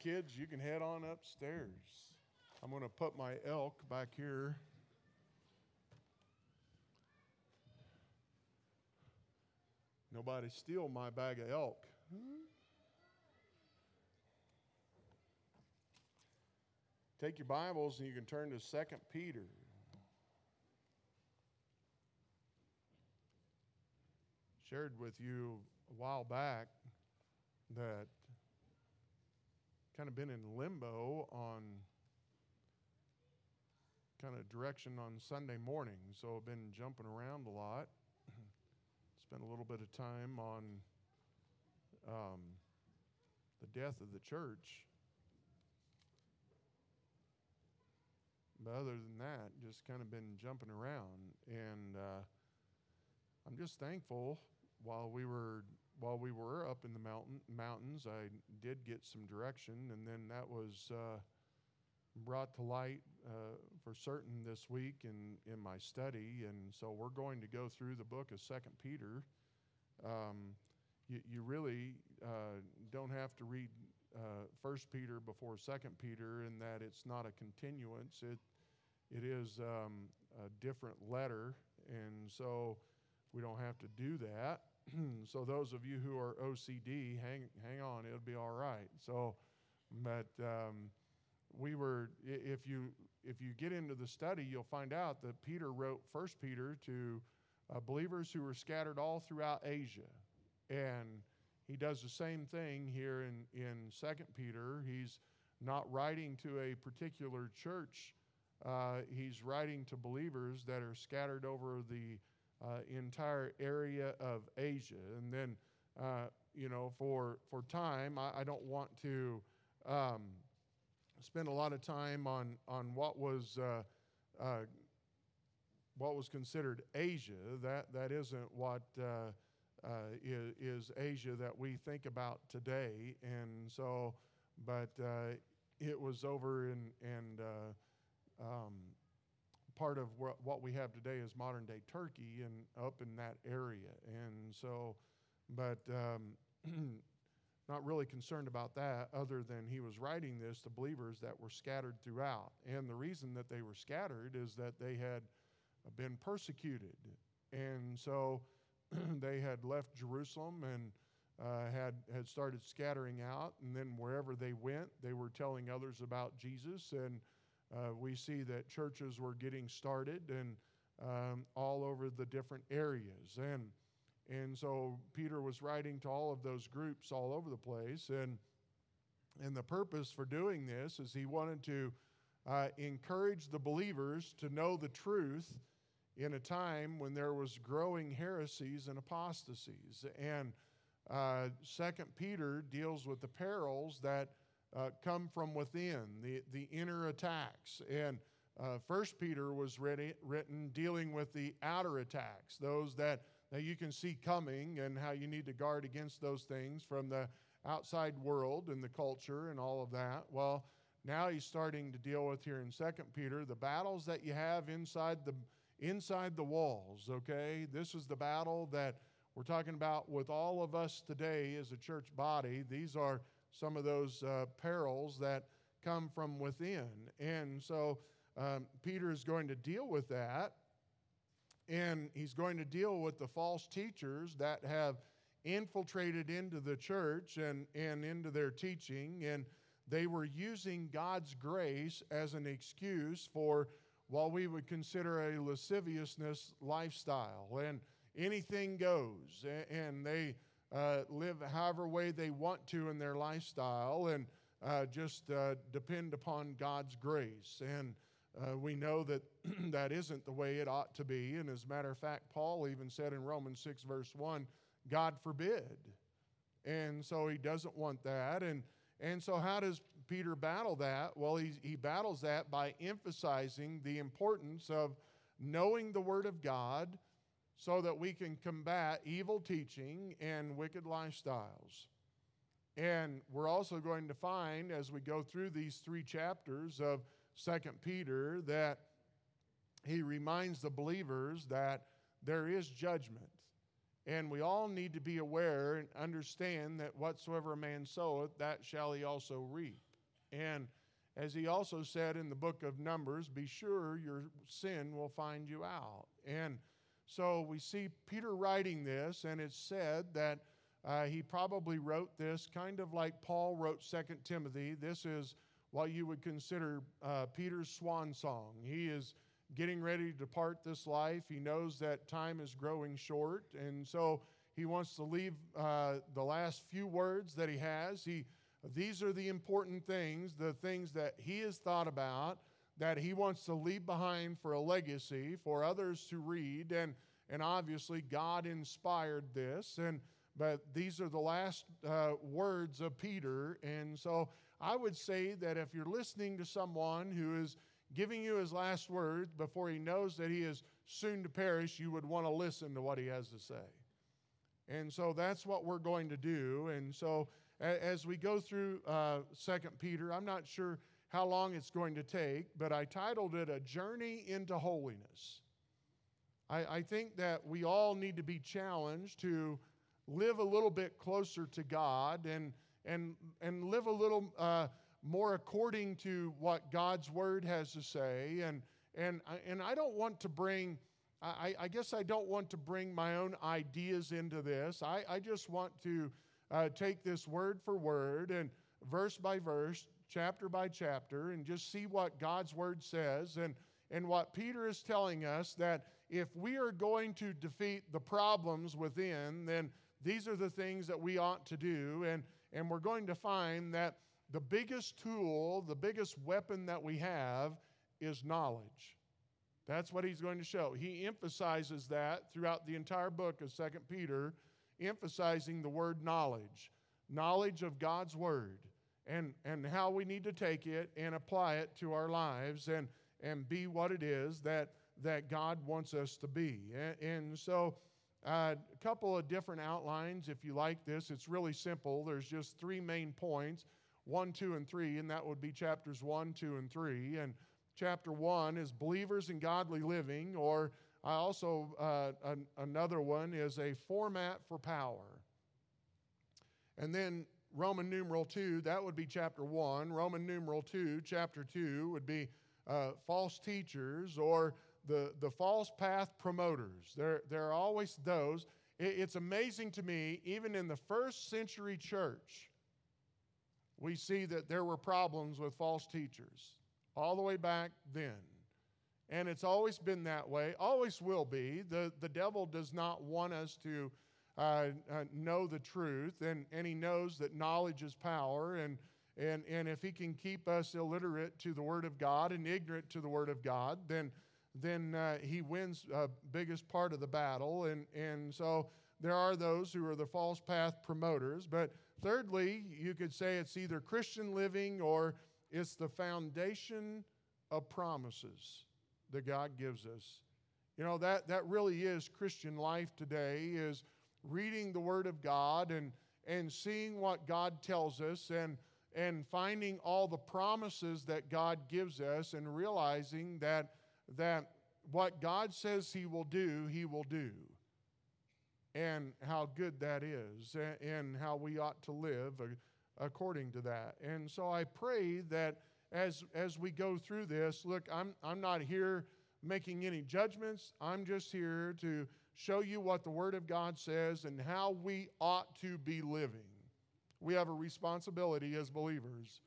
Kids, you can head on upstairs. I'm going to put my elk back here. Nobody steal my bag of elk. Take your Bibles and you can turn to 2 Peter. Shared with you a while back that kind of been in limbo on kind of direction on Sunday morning. So I've been jumping around a lot. Spent a little bit of time on um, the death of the church. But other than that, just kind of been jumping around. And uh, I'm just thankful while we were while we were up in the mountain mountains, I did get some direction, and then that was uh, brought to light uh, for certain this week in in my study. And so we're going to go through the book of Second Peter. Um, you, you really uh, don't have to read uh, First Peter before Second Peter, in that it's not a continuance. It it is um, a different letter, and so we don't have to do that. so those of you who are OCD, hang hang on, it'll be all right. So, but um, we were if you if you get into the study, you'll find out that Peter wrote First Peter to uh, believers who were scattered all throughout Asia, and he does the same thing here in in Second Peter. He's not writing to a particular church. Uh, he's writing to believers that are scattered over the uh, entire area of Asia. And then, uh, you know, for, for time, I, I don't want to um, spend a lot of time on, on what was. Uh, uh what was considered Asia, that, that isn't what uh, uh, is, is Asia that we think about today. And so, but it was over in, and um, part of what we have today is modern day Turkey and up in that area. And so, but um, not really concerned about that other than he was writing this to believers that were scattered throughout. And the reason that they were scattered is that they had been persecuted. And so they had left Jerusalem and uh, had, had started scattering out. And then wherever they went, they were telling others about Jesus. And uh, we see that churches were getting started and um, all over the different areas. And, and so Peter was writing to all of those groups all over the place. And, and the purpose for doing this is he wanted to uh, encourage the believers to know the truth in a time when there was growing heresies and apostasies. And uh, Second Peter deals with the perils that uh, come from within, the, the inner attacks. And uh, First Peter was ready, written dealing with the outer attacks, those that, that you can see coming and how you need to guard against those things from the outside world and the culture and all of that. Well, now he's starting to deal with here in Second Peter the battles that you have inside the inside the walls. Okay, this is the battle that we're talking about with all of us today as a church body. These are some of those uh, perils that come from within. And so um, Peter is going to deal with that. And he's going to deal with the false teachers that have infiltrated into the church and, and into their teaching. And they were using God's grace as an excuse for what we would consider a lasciviousness lifestyle. And anything goes. And they uh, live however way they want to in their lifestyle and uh, just uh, depend upon God's grace. And uh, we know that that isn't the way it ought to be. And as a matter of fact, Paul even said in Romans 6, verse 1, God forbid. And so he doesn't want that. And, and so, how does Peter battle that? Well, he, he battles that by emphasizing the importance of knowing the Word of God so that we can combat evil teaching and wicked lifestyles. And we're also going to find as we go through these three chapters of Second Peter that he reminds the believers that there is judgment. And we all need to be aware and understand that whatsoever a man soweth, that shall he also reap. And as he also said in the book of Numbers, be sure your sin will find you out. And so we see Peter writing this, and it's said that uh, he probably wrote this kind of like Paul wrote Second Timothy. This is what you would consider uh, Peter's swan song. He is getting ready to depart this life. He knows that time is growing short, and so he wants to leave uh, the last few words that he has. He, these are the important things, the things that he has thought about, that he wants to leave behind for a legacy for others to read. And, and obviously, God inspired this. And, but these are the last uh, words of Peter. And so I would say that if you're listening to someone who is giving you his last words before he knows that he is soon to perish, you would want to listen to what he has to say. And so that's what we're going to do. And so as we go through uh, Second Peter, I'm not sure how long it's going to take, but I titled it A Journey into Holiness. I, I think that we all need to be challenged to live a little bit closer to God and, and, and live a little uh, more according to what God's Word has to say. And, and, and I don't want to bring I, I, guess I don't want to bring my own ideas into this. I, I just want to uh, take this word for word and verse by verse, chapter by chapter, and just see what God's word says and, and what Peter is telling us that if we are going to defeat the problems within, then these are the things that we ought to do. And, and we're going to find that the biggest tool, the biggest weapon that we have is knowledge. That's what he's going to show. He emphasizes that throughout the entire book of Second Peter, emphasizing the word knowledge, knowledge of God's word, and, and how we need to take it and apply it to our lives and, and be what it is that, that God wants us to be. And, and so, uh, a couple of different outlines if you like this. It's really simple. There's just three main points one, two, and three, and that would be chapters one, two, and three. And chapter 1 is believers in godly living, or I also, uh, an, another one is a format for power. And then Roman numeral 2, that would be chapter 1. Roman numeral 2, chapter 2, would be uh, false teachers or the, the false path promoters. There, there are always those. It, it's amazing to me, even in the first century church, we see that there were problems with false teachers all the way back then. And it's always been that way, always will be. The, the devil does not want us to uh, uh, know the truth, and, and he knows that knowledge is power. And, and, and if he can keep us illiterate to the Word of God and ignorant to the Word of God, then, then uh, he wins uh, biggest part of the battle. And, and so there are those who are the false path promoters. But thirdly, you could say it's either Christian living or it's the foundation of promises that God gives us. You know, that, that really is Christian life today is reading the Word of God and, and seeing what God tells us and, and finding all the promises that God gives us and realizing that, that what God says He will do, He will do. And how good that is, and, how we ought to live according to that. And so I pray that as, as we go through this, look, I'm, I'm not here making any judgments. I'm just here to show you what the Word of God says and how we ought to be living. We have a responsibility as believers.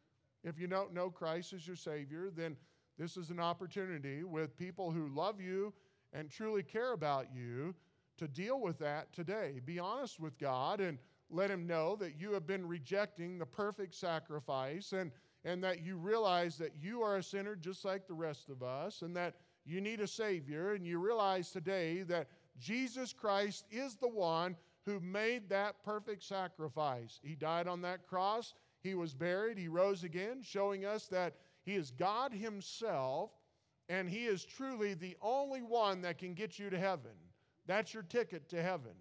If you don't know Christ as your Savior, then this is an opportunity with people who love you and truly care about you to deal with that today. Be honest with God and let him know that you have been rejecting the perfect sacrifice and, and that you realize that you are a sinner just like the rest of us and that you need a Savior. And you realize today that Jesus Christ is the one who made that perfect sacrifice. He died on that cross, He was buried, He rose again, showing us that He is God Himself and He is truly the only one that can get you to heaven. That's your ticket to heaven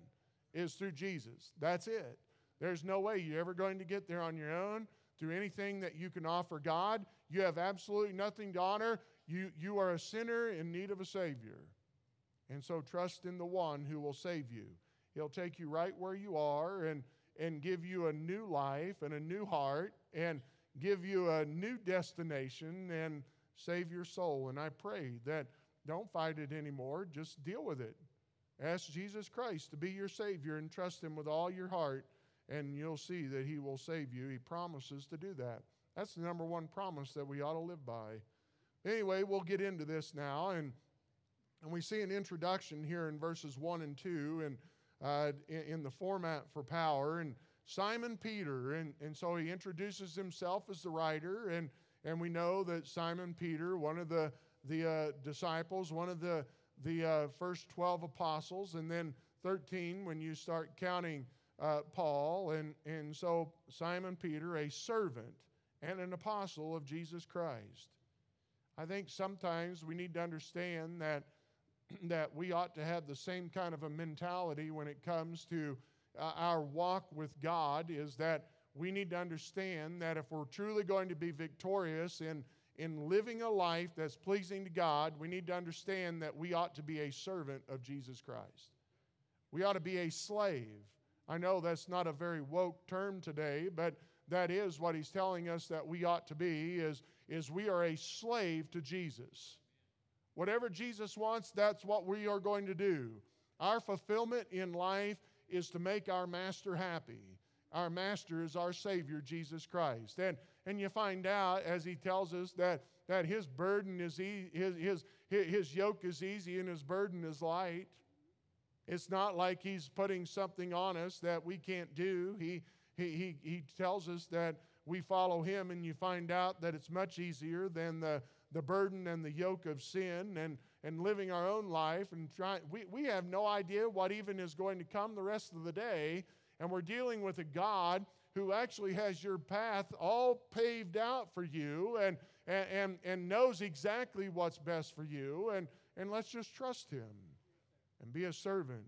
is through Jesus. That's it. There's no way you're ever going to get there on your own through anything that you can offer God. You have absolutely nothing to honor. You, you are a sinner in need of a Savior. And so trust in the one who will save you. He'll take you right where you are and, and give you a new life and a new heart and give you a new destination and save your soul. And I pray that don't fight it anymore, just deal with it. Ask Jesus Christ to be your Savior and trust Him with all your heart, and you'll see that He will save you. He promises to do that. That's the number one promise that we ought to live by. Anyway, we'll get into this now, and, and we see an introduction here in verses 1 and 2 and uh, in, in the format for power. And Simon Peter, and, and so he introduces himself as the writer, and, and we know that Simon Peter, one of the, the uh, disciples, one of the the uh, first 12 apostles, and then 13 when you start counting uh, Paul. And, and so Simon Peter, a servant and an apostle of Jesus Christ. I think sometimes we need to understand that, that we ought to have the same kind of a mentality when it comes to uh, our walk with God, is that we need to understand that if we're truly going to be victorious in in living a life that's pleasing to God, we need to understand that we ought to be a servant of Jesus Christ. We ought to be a slave. I know that's not a very woke term today, but that is what he's telling us that we ought to be is, is we are a slave to Jesus. Whatever Jesus wants, that's what we are going to do. Our fulfillment in life is to make our master happy. Our master is our Savior, Jesus Christ. And and you find out as he tells us that, that his burden is e- his, his, his yoke is easy and his burden is light. It's not like he's putting something on us that we can't do. He, he, he, he tells us that we follow him, and you find out that it's much easier than the, the burden and the yoke of sin and, and living our own life. And trying we, we have no idea what even is going to come the rest of the day. And we're dealing with a God who actually has your path all paved out for you and, and, and knows exactly what's best for you. And, and let's just trust him and be a servant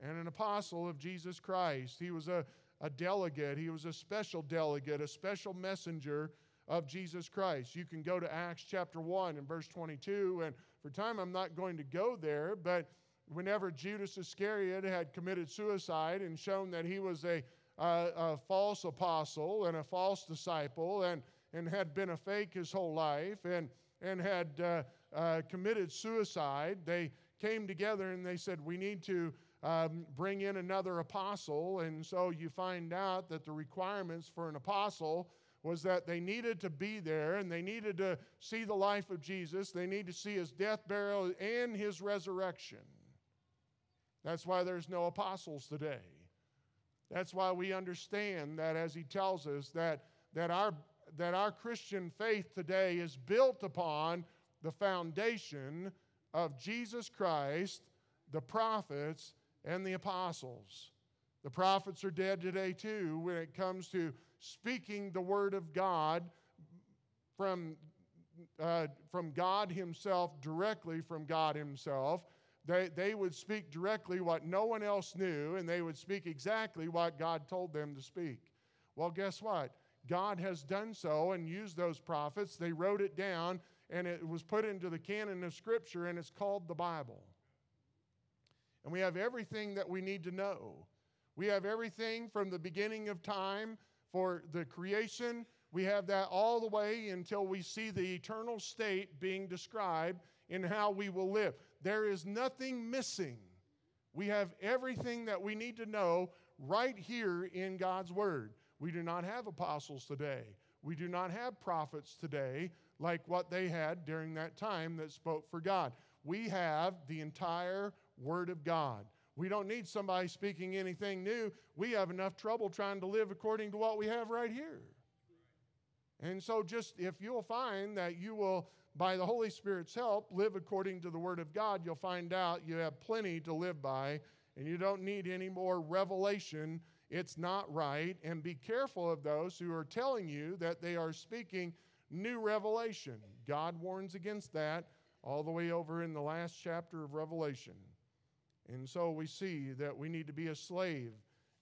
and an apostle of Jesus Christ. He was a, a delegate, he was a special delegate, a special messenger of Jesus Christ. You can go to Acts chapter 1 and verse 22, and for time I'm not going to go there, but whenever Judas Iscariot had committed suicide and shown that he was a a, false apostle and a false disciple and, and had been a fake his whole life and, and had uh, uh, committed suicide, they came together and they said, We need to um, bring in another apostle. And so you find out that the requirements for an apostle was that they needed to be there and they needed to see the life of Jesus. They need to see his death, burial, and his resurrection. That's why there's no apostles today. That's why we understand that as he tells us that, that, our, that our Christian faith today is built upon the foundation of Jesus Christ, the prophets, and the apostles. The prophets are dead today too when it comes to speaking the word of God from, uh, from God Himself, directly from God Himself. They, they would speak directly what no one else knew, and they would speak exactly what God told them to speak. Well, guess what? God has done so and used those prophets. They wrote it down, and it was put into the canon of Scripture, and it's called the Bible. And we have everything that we need to know. We have everything from the beginning of time for the creation. We have that all the way until we see the eternal state being described in how we will live. There is nothing missing. We have everything that we need to know right here in God's Word. We do not have apostles today. We do not have prophets today like what they had during that time that spoke for God. We have the entire Word of God. We don't need somebody speaking anything new. We have enough trouble trying to live according to what we have right here. And so, just if you'll find that you will by the Holy Spirit's help, live according to the Word of God, you'll find out you have plenty to live by and you don't need any more revelation. It's not right. And be careful of those who are telling you that they are speaking new revelation. God warns against that all the way over in the last chapter of Revelation. And so we see that we need to be a slave,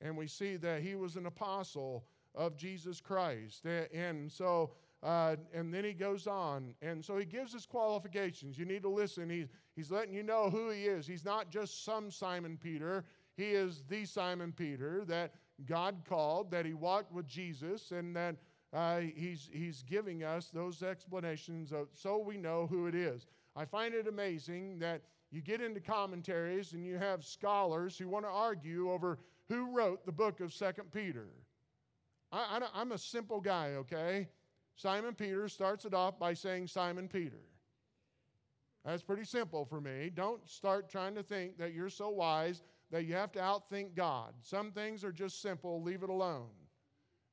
and we see that he was an apostle of Jesus Christ. And so uh, and then he goes on. And so he gives his qualifications. You need to listen. He's, he's letting you know who he is. He's not just some Simon Peter, he is the Simon Peter that God called, that he walked with Jesus, and that uh, he's, he's giving us those explanations of, so we know who it is. I find it amazing that you get into commentaries and you have scholars who want to argue over who wrote the book of Second Peter. I, I'm a simple guy, okay? Simon Peter starts it off by saying Simon Peter. That's pretty simple for me. Don't start trying to think that you're so wise that you have to outthink God. Some things are just simple, leave it alone.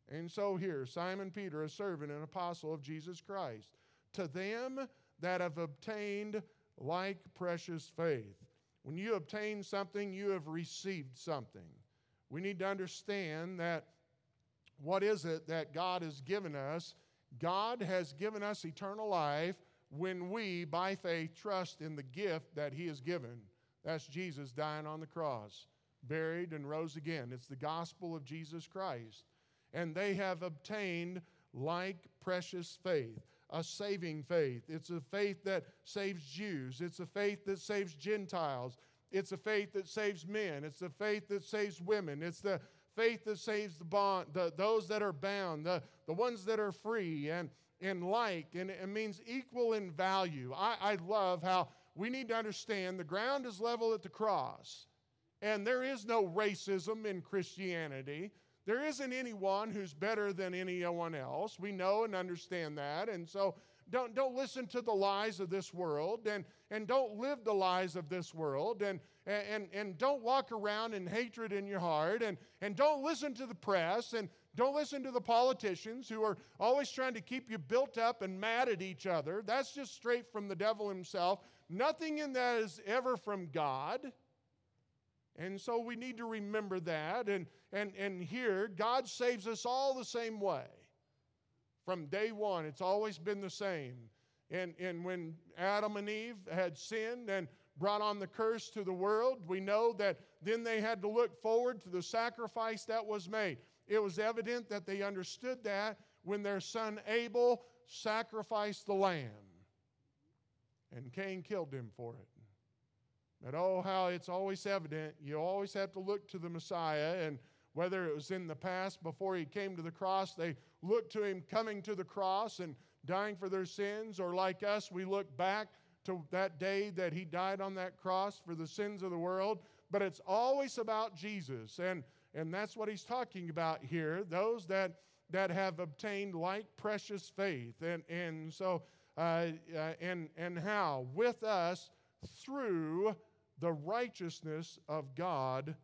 And so here, Simon Peter, a servant and apostle of Jesus Christ, to them that have obtained like precious faith. When you obtain something, you have received something. We need to understand that what is it that God has given us? God has given us eternal life when we, by faith, trust in the gift that He has given. That's Jesus dying on the cross, buried, and rose again. It's the gospel of Jesus Christ. And they have obtained like precious faith, a saving faith. It's a faith that saves Jews, it's a faith that saves Gentiles, it's a faith that saves men, it's a faith that saves women, it's the faith that saves the bond, the, those that are bound, the, the ones that are free, and, and like, and it means equal in value. I, I love how we need to understand the ground is level at the cross, and there is no racism in Christianity. There isn't anyone who's better than anyone else. We know and understand that. And so don't, don't listen to the lies of this world and, and don't live the lies of this world and, and, and don't walk around in hatred in your heart and, and don't listen to the press and don't listen to the politicians who are always trying to keep you built up and mad at each other. That's just straight from the devil himself. Nothing in that is ever from God. And so we need to remember that. And, and, and here, God saves us all the same way. From day one, it's always been the same. And, and when Adam and Eve had sinned and brought on the curse to the world, we know that then they had to look forward to the sacrifice that was made. It was evident that they understood that when their son Abel sacrificed the lamb. And Cain killed him for it. But oh, how it's always evident. You always have to look to the Messiah, and whether it was in the past before he came to the cross, they looked to him coming to the cross and dying for their sins, or like us, we look back to that day that he died on that cross for the sins of the world. But it's always about Jesus, and, and that's what he's talking about here those that, that have obtained like precious faith. And, and so, uh, uh, and, and how? With us through the righteousness of God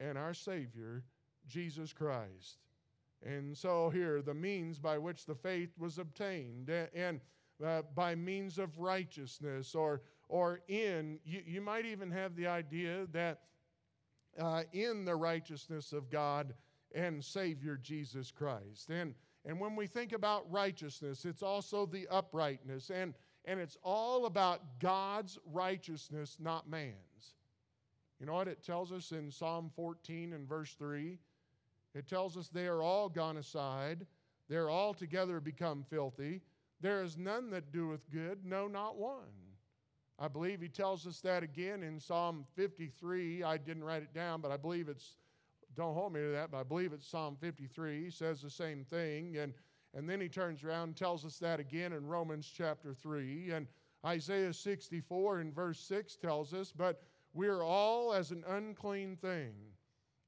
and our Savior, Jesus Christ. And so here, the means by which the faith was obtained, and uh, by means of righteousness, or, or in, you, you might even have the idea that uh, in the righteousness of God and Savior Jesus Christ. And, and when we think about righteousness, it's also the uprightness. And, and it's all about God's righteousness, not man's. You know what it tells us in Psalm 14 and verse 3? It tells us they are all gone aside, they're all together become filthy. There is none that doeth good, no, not one. I believe he tells us that again in Psalm 53. I didn't write it down, but I believe it's, don't hold me to that, but I believe it's Psalm 53. He says the same thing. And and then he turns around and tells us that again in Romans chapter 3. And Isaiah 64 in verse 6 tells us, But we're all as an unclean thing,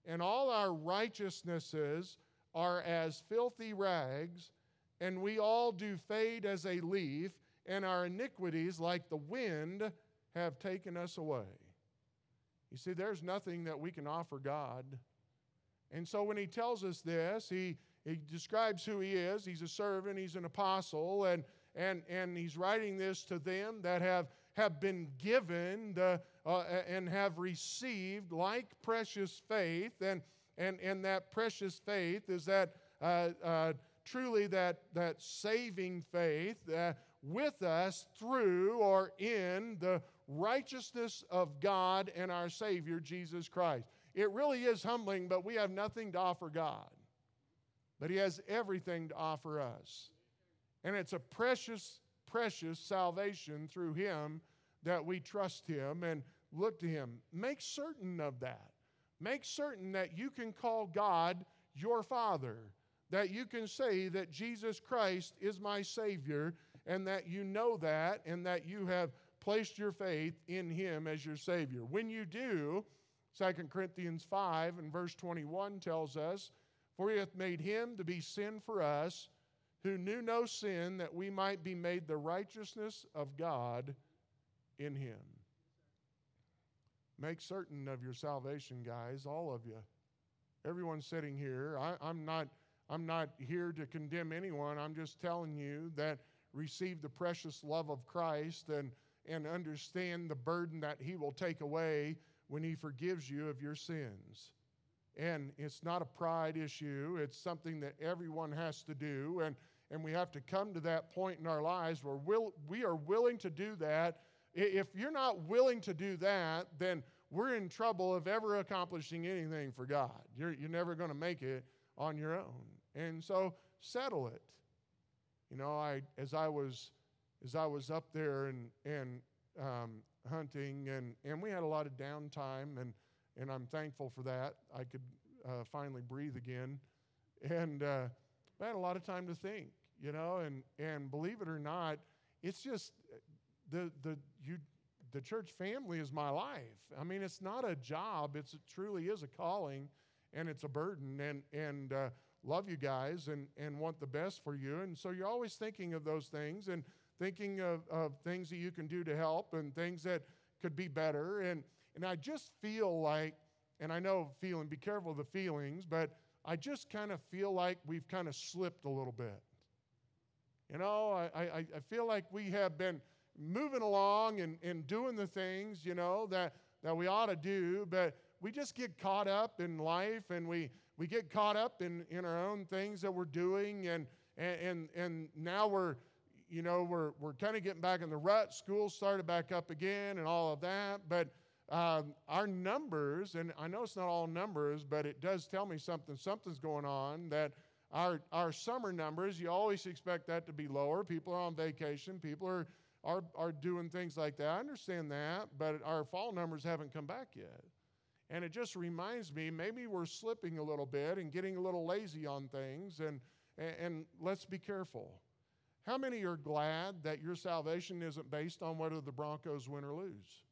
and all our righteousnesses are as filthy rags, and we all do fade as a leaf, and our iniquities, like the wind, have taken us away. You see, there's nothing that we can offer God. And so when he tells us this, he he describes who he is. He's a servant, he's an apostle, and, and, and he's writing this to them that have, have been given the, uh, and have received like precious faith. And, and, and that precious faith is that uh, uh, truly that, that saving faith uh, with us through or in the righteousness of God and our Savior, Jesus Christ. It really is humbling, but we have nothing to offer God but He has everything to offer us. And it's a precious, precious salvation through Him that we trust Him and look to Him. Make certain of that. Make certain that you can call God your Father, that you can say that Jesus Christ is my Savior and that you know that and that you have placed your faith in Him as your Savior. When you do, 2 Corinthians 5 and verse 21 tells us, For He hath made Him to be sin for us, who knew no sin, that we might be made the righteousness of God in Him. Make certain of your salvation, guys, all of you. Everyone sitting here, I, I'm not. I'm not here to condemn anyone. I'm just telling you that receive the precious love of Christ and, and understand the burden that He will take away when He forgives you of your sins. And it's not a pride issue, it's something that everyone has to do. And, and we have to come to that point in our lives where we'll, we are willing to do that. If you're not willing to do that, then we're in trouble of ever accomplishing anything for God. You're, you're never going to make it on your own. And so settle it. You know, I as I was as I was up there and and um, hunting and and we had a lot of downtime and and I'm thankful for that. I could uh, finally breathe again, and uh, I had a lot of time to think. You know, and and believe it or not, it's just the the you the church family is my life. I mean, it's not a job. It's it truly is a calling, and it's a burden. And and uh, love you guys and, and want the best for you. And so you're always thinking of those things and thinking of, of things that you can do to help and things that could be better. And, and I just feel like, and I know feeling, be careful of the feelings, but I just kind of feel like we've kind of slipped a little bit. You know, I, I, I feel like we have been moving along and, and doing the things, you know, that, that we ought to do, but we just get caught up in life and we, we get caught up in, in our own things that we're doing and, and, and now we're, you know, we're, we're kind of getting back in the rut. School started back up again and all of that. But um, our numbers, and I know it's not all numbers, but it does tell me something. Something's going on that our, our summer numbers, you always expect that to be lower. People are on vacation. People are, are, are doing things like that. I understand that, but our fall numbers haven't come back yet. And it just reminds me maybe we're slipping a little bit and getting a little lazy on things, and, and, and let's be careful. How many are glad that your salvation isn't based on whether the Broncos win or lose?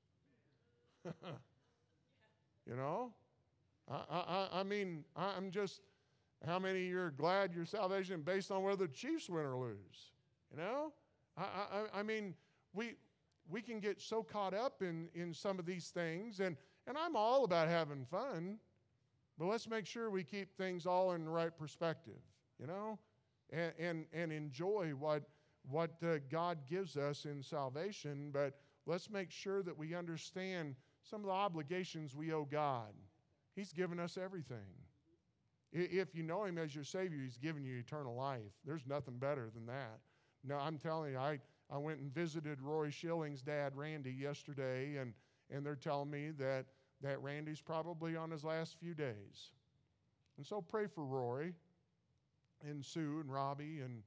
you know? I, I, I mean, I'm just, how many you're glad your salvation based on whether the Chiefs win or lose? You know? I, I, I mean, we, we can get so caught up in, in some of these things, and, and I'm all about having fun, but let's make sure we keep things all in the right perspective, you know, and, and, and enjoy what, what uh, God gives us in salvation. But let's make sure that we understand some of the obligations we owe God. He's given us everything. If you know Him as your Savior, He's given you eternal life. There's nothing better than that. No, I'm telling you, I, I went and visited Roy Schilling's dad, Randy, yesterday, and and they're telling me that, that Randy's probably on his last few days. And so pray for Roy and Sue and Robbie and,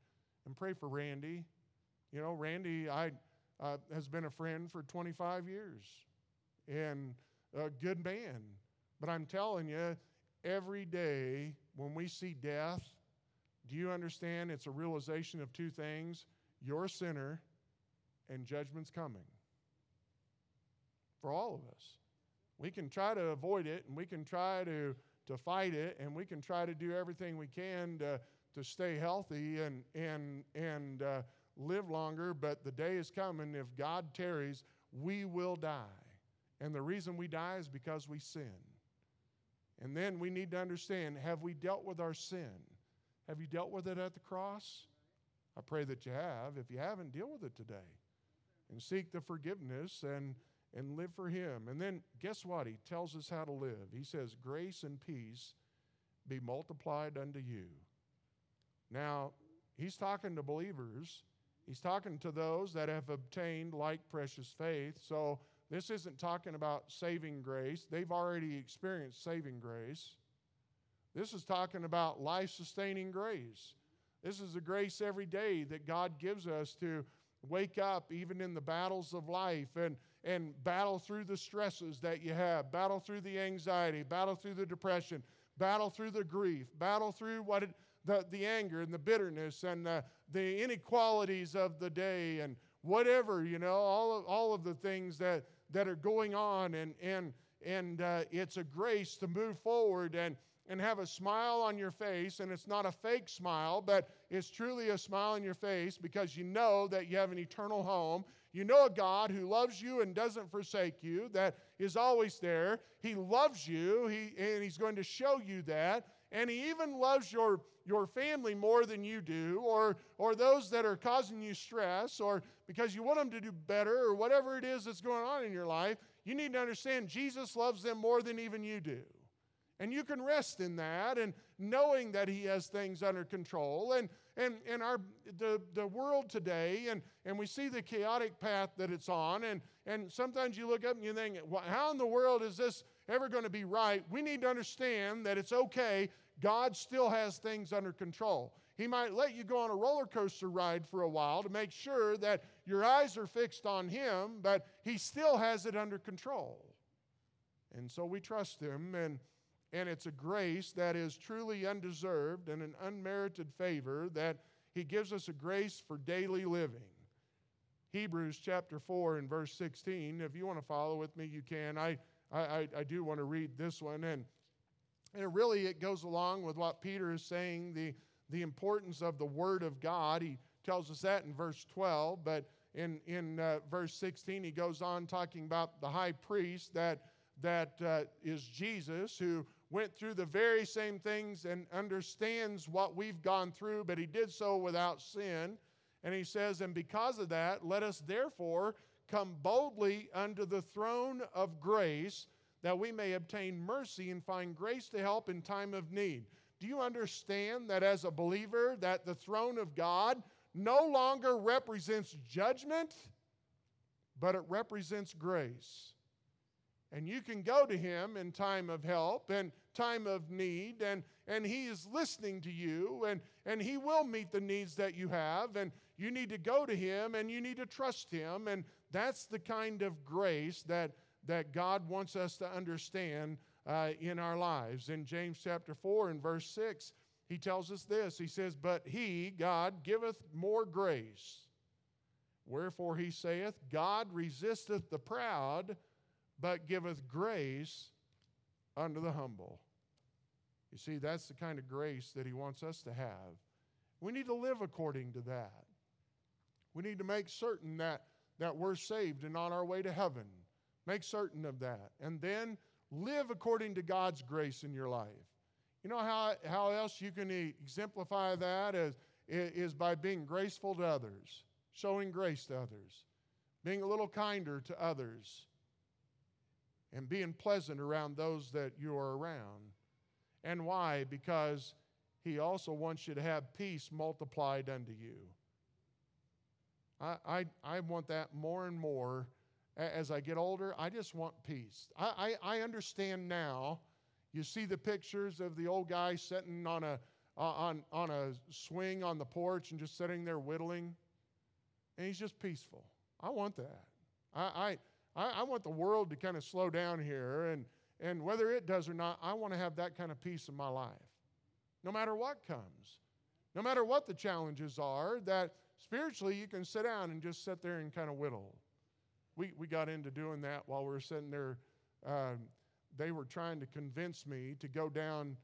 and pray for Randy. You know, Randy I, uh, has been a friend for 25 years and a good man. But I'm telling you, every day when we see death, do you understand it's a realization of two things? You're a sinner and judgment's coming for all of us. We can try to avoid it and we can try to, to fight it and we can try to do everything we can to, to stay healthy and, and, and uh, live longer, but the day is coming. If God tarries, we will die. And the reason we die is because we sin. And then we need to understand have we dealt with our sin? Have you dealt with it at the cross? I pray that you have. If you haven't, deal with it today and seek the forgiveness and and live for Him. And then guess what? He tells us how to live. He says, Grace and peace be multiplied unto you. Now, he's talking to believers. He's talking to those that have obtained like precious faith. So, this isn't talking about saving grace. They've already experienced saving grace. This is talking about life sustaining grace. This is the grace every day that God gives us to wake up even in the battles of life and and battle through the stresses that you have, battle through the anxiety, battle through the depression, battle through the grief, battle through what it, the, the anger and the bitterness and the, the inequalities of the day and whatever, you know, all of, all of the things that, that are going on. And, and, and uh, it's a grace to move forward and, and have a smile on your face. And it's not a fake smile, but it's truly a smile on your face because you know that you have an eternal home. You know a God who loves you and doesn't forsake you, that is always there. He loves you, he, and He's going to show you that. And He even loves your, your family more than you do, or, or those that are causing you stress, or because you want them to do better, or whatever it is that's going on in your life. You need to understand Jesus loves them more than even you do. And you can rest in that and knowing that He has things under control. And, and, and our, the, the world today, and, and we see the chaotic path that it's on, and, and sometimes you look up and you think, well, how in the world is this ever going to be right? We need to understand that it's okay. God still has things under control. He might let you go on a roller coaster ride for a while to make sure that your eyes are fixed on Him, but He still has it under control. And so we trust Him, and and it's a grace that is truly undeserved and an unmerited favor that He gives us a grace for daily living. Hebrews chapter 4 and verse 16. If you want to follow with me, you can. I, I, I do want to read this one. And, and really, it goes along with what Peter is saying the, the importance of the Word of God. He tells us that in verse 12. But in, in uh, verse 16, he goes on talking about the high priest that, that uh, is Jesus, who went through the very same things and understands what we've gone through, but he did so without sin. And he says, And because of that, let us therefore come boldly unto the throne of grace that we may obtain mercy and find grace to help in time of need. Do you understand that as a believer that the throne of God no longer represents judgment, but it represents grace? And you can go to him in time of help and time of need, and, and he is listening to you, and, and he will meet the needs that you have. And you need to go to him and you need to trust him. And that's the kind of grace that, that God wants us to understand uh, in our lives. In James chapter 4 and verse 6, he tells us this He says, But he, God, giveth more grace. Wherefore he saith, God resisteth the proud but giveth grace unto the humble. You see, that's the kind of grace that He wants us to have. We need to live according to that. We need to make certain that, that we're saved and on our way to heaven. Make certain of that. And then live according to God's grace in your life. You know how, how else you can exemplify that is, is by being graceful to others, showing grace to others, being a little kinder to others and being pleasant around those that you are around. And why? Because He also wants you to have peace multiplied unto you. I, I, I want that more and more as I get older. I just want peace. I, I, I understand now. You see the pictures of the old guy sitting on a, uh, on, on a swing on the porch and just sitting there whittling, and he's just peaceful. I want that. I, I I, I want the world to kind of slow down here, and, and whether it does or not, I want to have that kind of peace in my life. No matter what comes, no matter what the challenges are, that spiritually you can sit down and just sit there and kind of whittle. We, we got into doing that while we were sitting there. Uh, they were trying to convince me to go down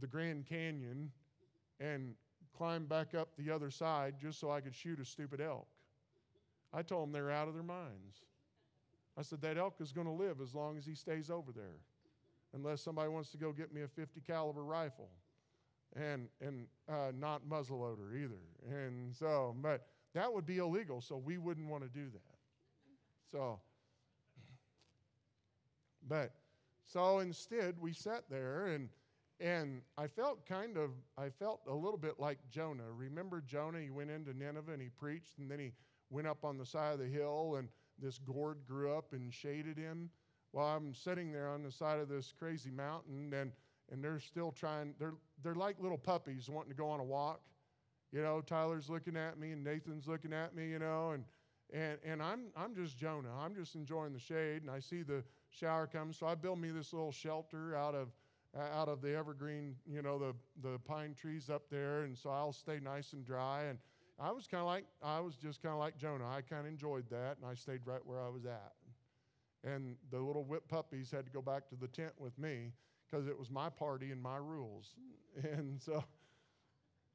the Grand Canyon and climb back up the other side just so I could shoot a stupid elk. I told them they're out of their minds. I said, that elk is going to live as long as he stays over there, unless somebody wants to go get me a 50 caliber rifle and, and uh, not muzzleloader either. And so, but that would be illegal, so we wouldn't want to do that. So, but so instead we sat there and and I felt kind of I felt a little bit like Jonah. Remember Jonah? He went into Nineveh and he preached, and then he went up on the side of the hill and this gourd grew up and shaded him. While I'm sitting there on the side of this crazy mountain, and, and they're still trying, they're, they're like little puppies wanting to go on a walk. You know, Tyler's looking at me and Nathan's looking at me, you know, and, and, and I'm, I'm just Jonah. I'm just enjoying the shade, and I see the shower coming. So I build me this little shelter out of, out of the evergreen, you know, the, the pine trees up there, and so I'll stay nice and dry. And I was kind of like, I was just kind of like Jonah. I kind of enjoyed that, and I stayed right where I was at. And the little whip puppies had to go back to the tent with me because it was my party and my rules. And so,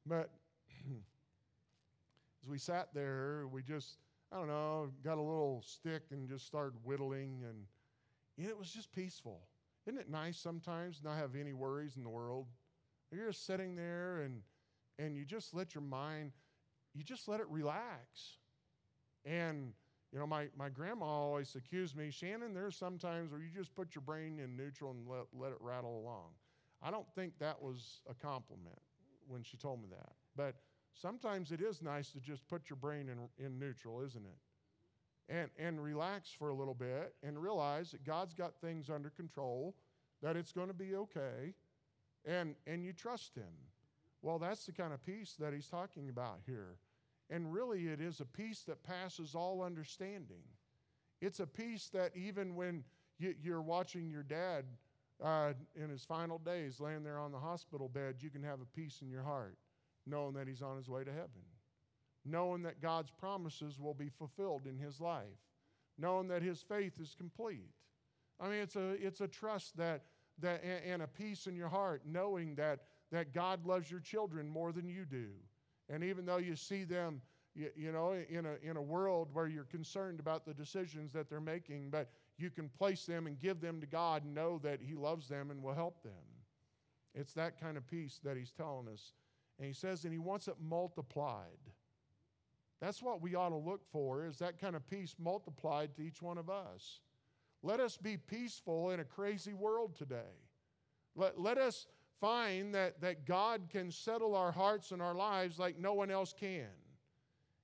but as we sat there, we just, I don't know, got a little stick and just started whittling, and, it was just peaceful. Isn't it nice sometimes not have any worries in the world? You're just sitting there and and you just let your mind, you just let it relax. And you know, my, my grandma always accused me, Shannon, there's sometimes where you just put your brain in neutral and let, let it rattle along. I don't think that was a compliment when she told me that. But sometimes it is nice to just put your brain in, in neutral, isn't it? and, and relax for a little bit and realize that God's got things under control, that it's going to be okay, and, and you trust Him. Well, that's the kind of peace that He's talking about here. And really, it is a peace that passes all understanding. It's a peace that even when you, are watching your dad uh, in his final days laying there on the hospital bed, you can have a peace in your heart, knowing that he's on his way to heaven knowing that God's promises will be fulfilled in his life, knowing that his faith is complete. I mean, it's a, it's a trust that, that, and a peace in your heart, knowing that, that God loves your children more than you do. And even though you see them, you, you know, in a, in a world where you're concerned about the decisions that they're making, but you can place them and give them to God and know that He loves them and will help them. It's that kind of peace that He's telling us. And He says, and He wants it multiplied. That's what we ought to look for is that kind of peace multiplied to each one of us. Let us be peaceful in a crazy world today. Let, let us find that, that God can settle our hearts and our lives like no one else can.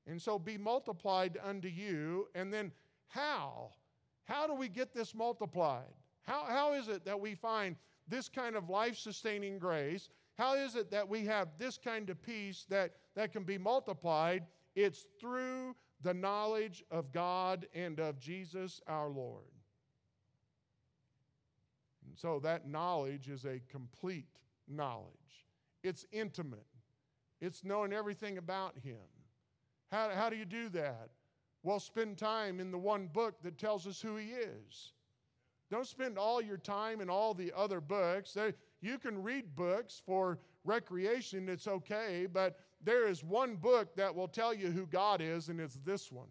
And so be multiplied unto you. And then how? How do we get this multiplied? How, how is it that we find this kind of life sustaining grace? How is it that we have this kind of peace that, that can be multiplied it's through the knowledge of God and of Jesus our Lord. And so that knowledge is a complete knowledge, it's intimate, it's knowing everything about Him. How, how do you do that? Well, spend time in the one book that tells us who He is. Don't spend all your time in all the other books. You can read books for recreation, it's okay, but there is one book that will tell you who God is, and it's this one.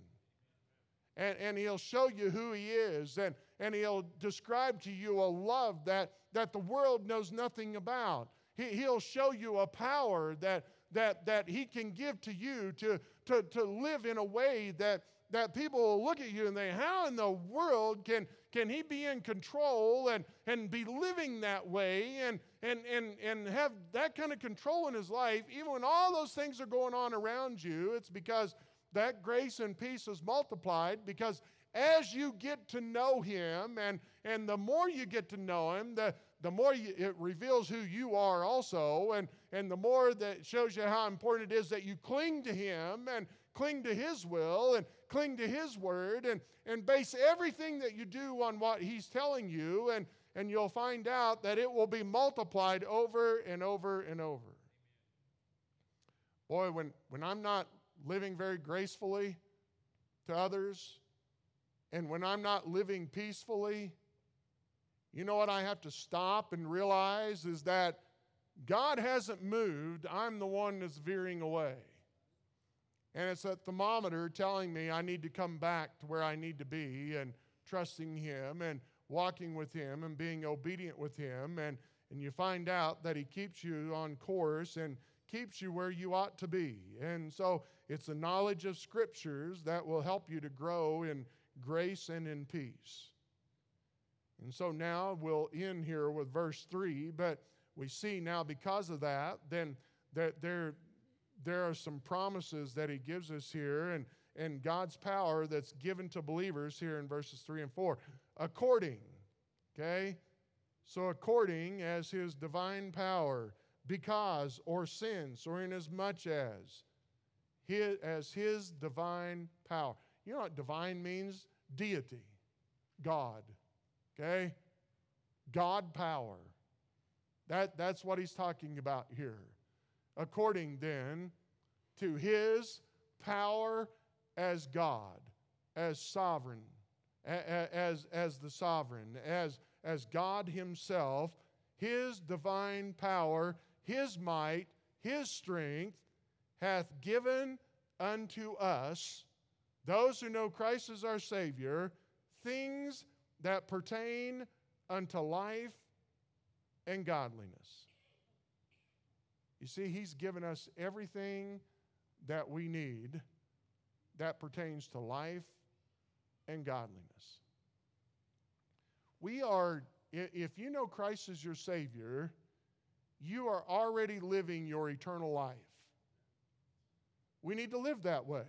And, and he'll show you who he is, and, and he'll describe to you a love that, that the world knows nothing about. He, he'll show you a power that, that, that he can give to you to, to, to live in a way that, that people will look at you and say, How in the world can, can he be in control and, and be living that way and, and, and, and have that kind of control in his life, even when all those things are going on around you? It's because that grace and peace is multiplied because as you get to know him and, and the more you get to know him, the, the more you, it reveals who you are also, and, and the more that shows you how important it is that you cling to him and cling to his will and cling to His word and, and base everything that you do on what He's telling you, and, and you'll find out that it will be multiplied over and over and over. Boy, when, when I'm not living very gracefully to others, and when I'm not living peacefully, you know what I have to stop and realize is that God hasn't moved, I'm the one that's veering away. And it's a thermometer telling me I need to come back to where I need to be and trusting Him and walking with Him and being obedient with Him. And, and you find out that He keeps you on course and keeps you where you ought to be. And so it's the knowledge of Scriptures that will help you to grow in grace and in peace. And so now we'll end here with verse 3, but we see now because of that, then that there, there are some promises that he gives us here and, and God's power that's given to believers here in verses 3 and 4. According, okay? So, according as his divine power, because, or since, or inasmuch as, his, as his divine power. You know what divine means? Deity, God, okay? God power. That, that's what he's talking about here. According then to his power as God, as sovereign, as, as the sovereign, as, as God himself, his divine power, his might, his strength hath given unto us, those who know Christ as our Savior, things that pertain unto life and godliness. You see, He's given us everything that we need that pertains to life and godliness. We are, if you know Christ as your Savior, you are already living your eternal life. We need to live that way.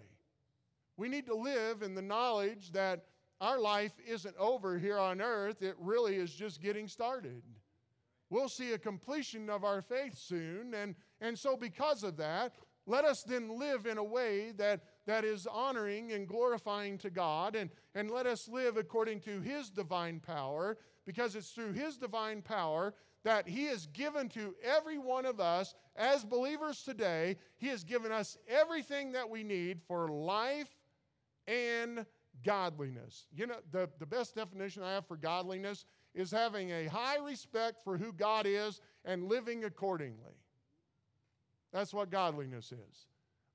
We need to live in the knowledge that our life isn't over here on earth, it really is just getting started. We'll see a completion of our faith soon, and, and so because of that, let us then live in a way that, that is honoring and glorifying to God, and, and let us live according to His divine power, because it's through His divine power that He has given to every one of us as believers today. He has given us everything that we need for life and godliness. You know, the, the best definition I have for godliness is having a high respect for who God is and living accordingly. That's what godliness is.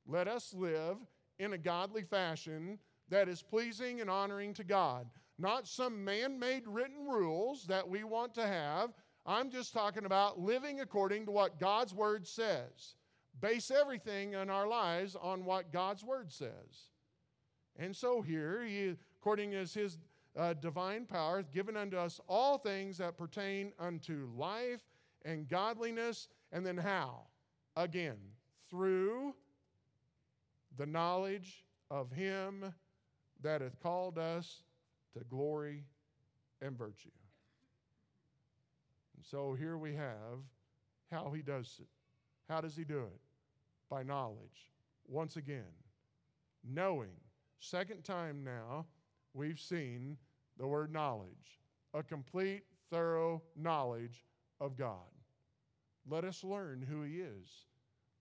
Let us live in a godly fashion that is pleasing and honoring to God, not some man made written rules that we want to have. I'm just talking about living according to what God's Word says. Base everything in our lives on what God's Word says. And so here, he, according as his uh, divine power, given unto us all things that pertain unto life and godliness. And then how? Again, through the knowledge of him that hath called us to glory and virtue. And so here we have how he does it. How does he do it? By knowledge. Once again, knowing Second time now, we've seen the word knowledge, a complete, thorough knowledge of God. Let us learn who He is.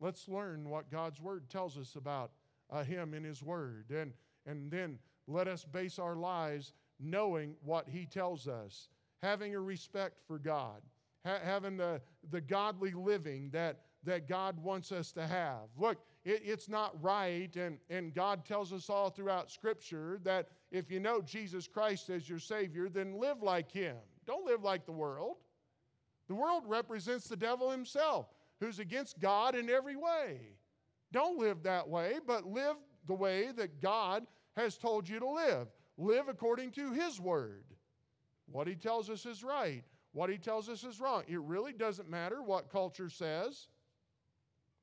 Let's learn what God's Word tells us about uh, Him in His Word. And, and then let us base our lives knowing what He tells us, having a respect for God, ha- having the, the godly living that, that God wants us to have. Look, it, it's not right. And, and God tells us all throughout Scripture that if you know Jesus Christ as your Savior, then live like Him. Don't live like the world. The world represents the devil himself, who's against God in every way. Don't live that way, but live the way that God has told you to live. Live according to His Word. What He tells us is right, what He tells us is wrong. It really doesn't matter what culture says.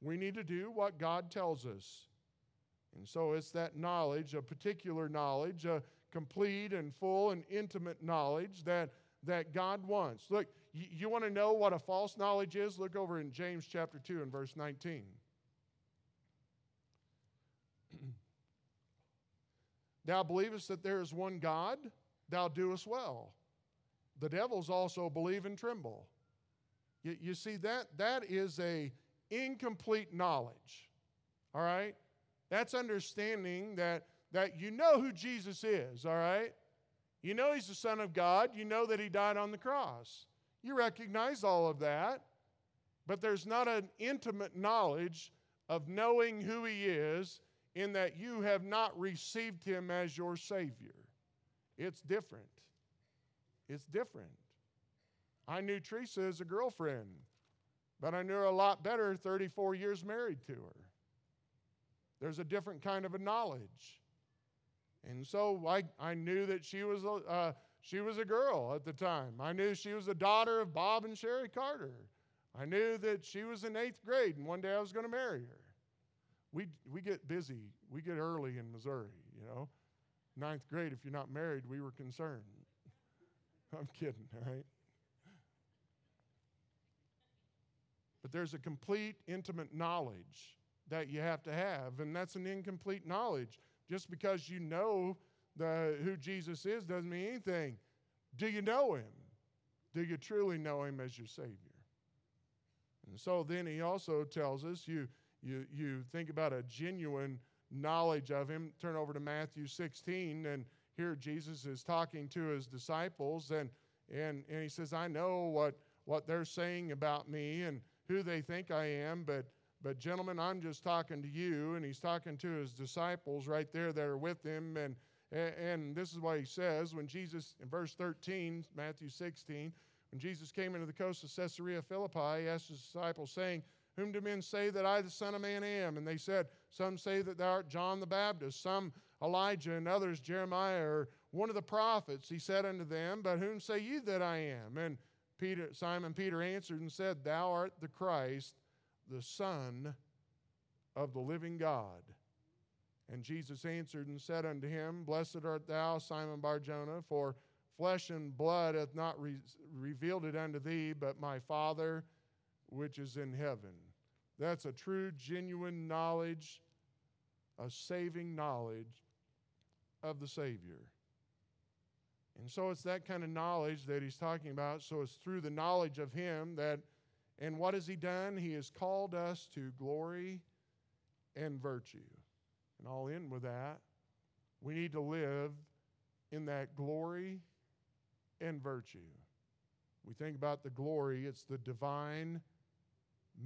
We need to do what God tells us. And so it's that knowledge, a particular knowledge, a complete and full and intimate knowledge that, that God wants. Look, you, you want to know what a false knowledge is? Look over in James chapter 2 and verse 19. Thou believest that there is one God, thou doest well. The devils also believe and tremble. You, you see, that, that is a incomplete knowledge. All right? That's understanding that, that you know who Jesus is, all right? You know he's the Son of God. You know that he died on the cross. You recognize all of that, but there's not an intimate knowledge of knowing who he is in that you have not received him as your Savior. It's different. It's different. I knew Teresa as a girlfriend. But I knew her a lot better 34 years married to her. There's a different kind of a knowledge. And so I, I knew that she was, a, uh, she was a girl at the time. I knew she was the daughter of Bob and Sherry Carter. I knew that she was in eighth grade and one day I was going to marry her. We, we get busy. We get early in Missouri, you know. Ninth grade, if you're not married, we were concerned. I'm kidding, all right? But there's a complete, intimate knowledge that you have to have, and that's an incomplete knowledge. Just because you know the, who Jesus is doesn't mean anything. Do you know him? Do you truly know him as your Savior? And so then he also tells us you, you, you think about a genuine knowledge of him. Turn over to Matthew 16, and here Jesus is talking to his disciples, and, and, and he says, I know what, what they're saying about me and who they think I am, but, but gentlemen, I'm just talking to you. And he's talking to his disciples right there that are with him. And, and this is what he says when Jesus, in verse 13, Matthew 16, when Jesus came into the coast of Caesarea Philippi, he asked his disciples, saying, Whom do men say that I, the Son of Man, am? And they said, Some say that thou art John the Baptist, some Elijah, and others Jeremiah, or one of the prophets. He said unto them, But whom say ye that I am? And Peter, Simon Peter answered and said, Thou art the Christ, the Son of the living God. And Jesus answered and said unto him, Blessed art thou, Simon Barjona, for flesh and blood hath not re- revealed it unto thee, but my Father which is in heaven. That's a true, genuine knowledge, a saving knowledge of the Savior. And so it's that kind of knowledge that he's talking about. So it's through the knowledge of him that, and what has he done? He has called us to glory and virtue. And I'll end with that. We need to live in that glory and virtue. We think about the glory, it's the divine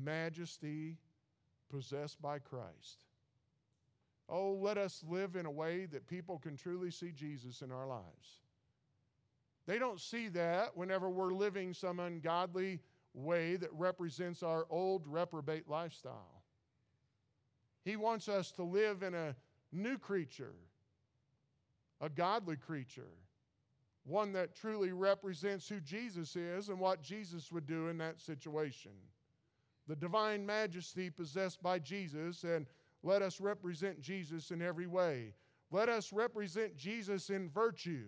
majesty possessed by Christ. Oh, let us live in a way that people can truly see Jesus in our lives. They don't see that whenever we're living some ungodly way that represents our old reprobate lifestyle. He wants us to live in a new creature, a godly creature, one that truly represents who Jesus is and what Jesus would do in that situation. The divine majesty possessed by Jesus, and let us represent Jesus in every way. Let us represent Jesus in virtue.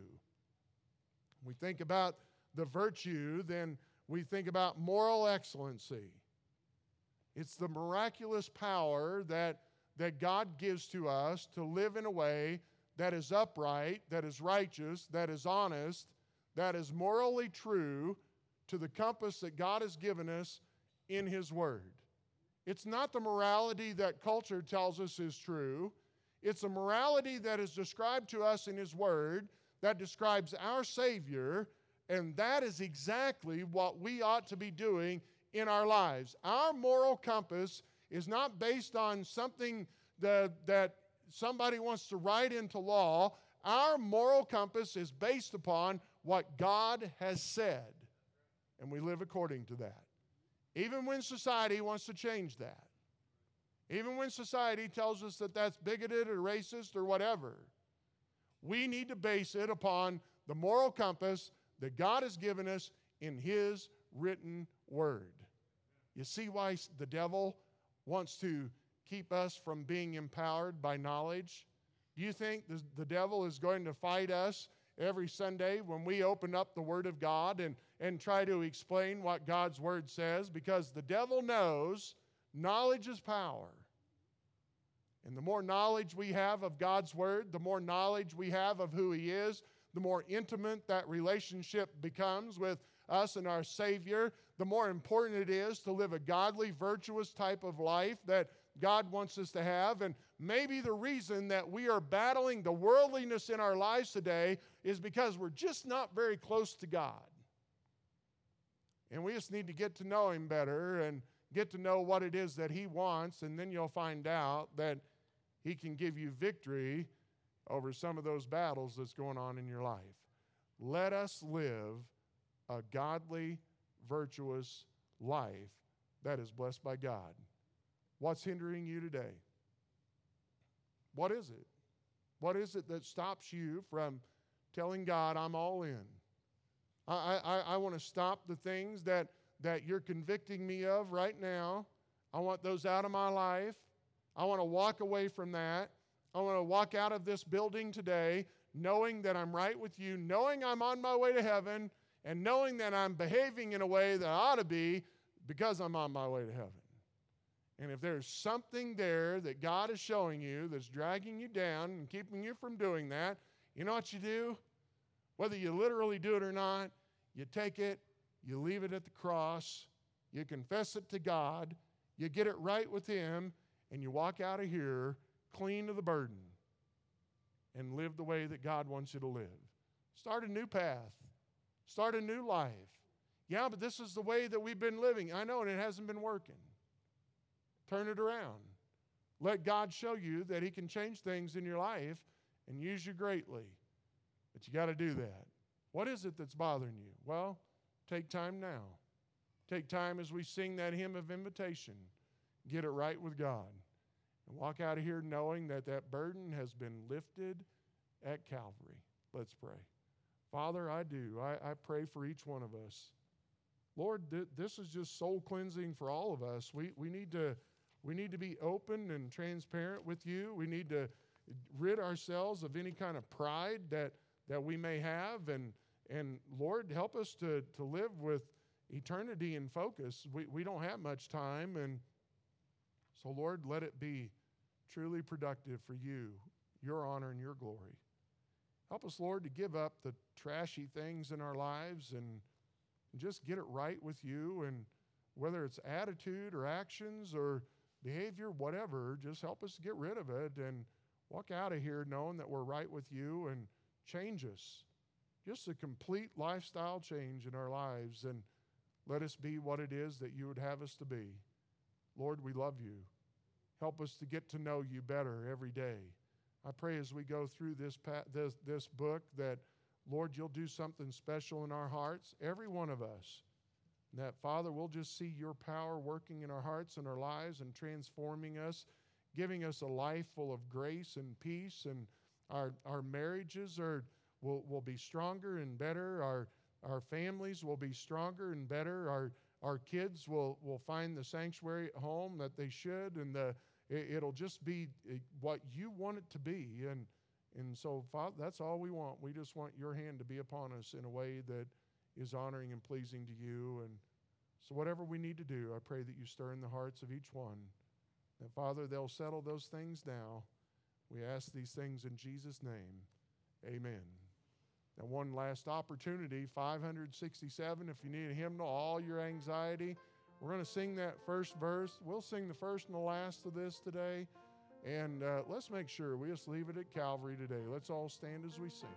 We think about the virtue, then we think about moral excellency. It's the miraculous power that, that God gives to us to live in a way that is upright, that is righteous, that is honest, that is morally true to the compass that God has given us in His Word. It's not the morality that culture tells us is true. It's a morality that is described to us in His Word that describes our Savior, and that is exactly what we ought to be doing in our lives. Our moral compass is not based on something that, that somebody wants to write into law. Our moral compass is based upon what God has said, and we live according to that. Even when society wants to change that, even when society tells us that that's bigoted or racist or whatever, we need to base it upon the moral compass that God has given us in His written word. You see why the devil wants to keep us from being empowered by knowledge? Do you think the, devil is going to fight us every Sunday when we open up the Word of God and, and try to explain what God's Word says? Because the devil knows knowledge is power. And the more knowledge we have of God's Word, the more knowledge we have of who He is, the more intimate that relationship becomes with us and our Savior, the more important it is to live a godly, virtuous type of life that God wants us to have. And maybe the reason that we are battling the worldliness in our lives today is because we're just not very close to God. And we just need to get to know Him better and get to know what it is that He wants, and then you'll find out that He can give you victory over some of those battles that's going on in your life. Let us live a godly, virtuous life that is blessed by God. What's hindering you today? What is it? What is it that stops you from telling God, I'm all in? I, I, I want to stop the things that, that you're convicting me of right now. I want those out of my life. I want to walk away from that. I want to walk out of this building today knowing that I'm right with you, knowing I'm on my way to heaven, and knowing that I'm behaving in a way that I ought to be because I'm on my way to heaven. And if there's something there that God is showing you that's dragging you down and keeping you from doing that, you know what you do? Whether you literally do it or not, you take it, you leave it at the cross, you confess it to God, you get it right with Him, and you walk out of here clean of the burden and live the way that God wants you to live. Start a new path, start a new life. Yeah, but this is the way that we've been living. I know, and it hasn't been working. Turn it around. Let God show you that He can change things in your life and use you greatly. But you got to do that. What is it that's bothering you? Well, take time now. Take time as we sing that hymn of invitation. Get it right with God. And walk out of here knowing that that burden has been lifted at Calvary. Let's pray. Father, I do. I, I pray for each one of us. Lord, th- this is just soul cleansing for all of us. We, we, need to, we need to be open and transparent with you. We need to rid ourselves of any kind of pride that, that we may have. And, and Lord, help us to, to live with eternity in focus. We, we don't have much time. And so, Lord, let it be truly productive for you, your honor and your glory. Help us, Lord, to give up the trashy things in our lives and, just get it right with you. And whether it's attitude or actions or behavior, whatever, just help us get rid of it and walk out of here knowing that we're right with you and change us. Just a complete lifestyle change in our lives and let us be what it is that you would have us to be. Lord, we love you. Help us to get to know you better every day. I pray as we go through this, this, this book that, Lord, you'll do something special in our hearts, every one of us. That, Father, we'll just see your power working in our hearts and our lives and transforming us, giving us a life full of grace and peace. And our, our marriages are, will, will be stronger and better. Our, our families will be stronger and better. Our, our kids will, will find the sanctuary at home that they should. And the, it, will just be eh, what you want it to be. And, and so, Father, that's all we want. We just want your hand to be upon us in a way that is honoring and pleasing to you. And so, whatever we need to do, I pray that you stir in the hearts of each one. That, Father, they'll settle those things now. We ask these things in Jesus' name. Amen. Now, one last opportunity 567. If you need a hymnal, all your anxiety. We're going to sing that first verse. We'll sing the first and the last of this today. And uh, let's make sure we just leave it at Calvary today. Let's all stand as we sing.